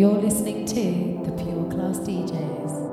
You're listening to the Pure Class DJs.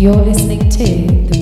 You're listening to the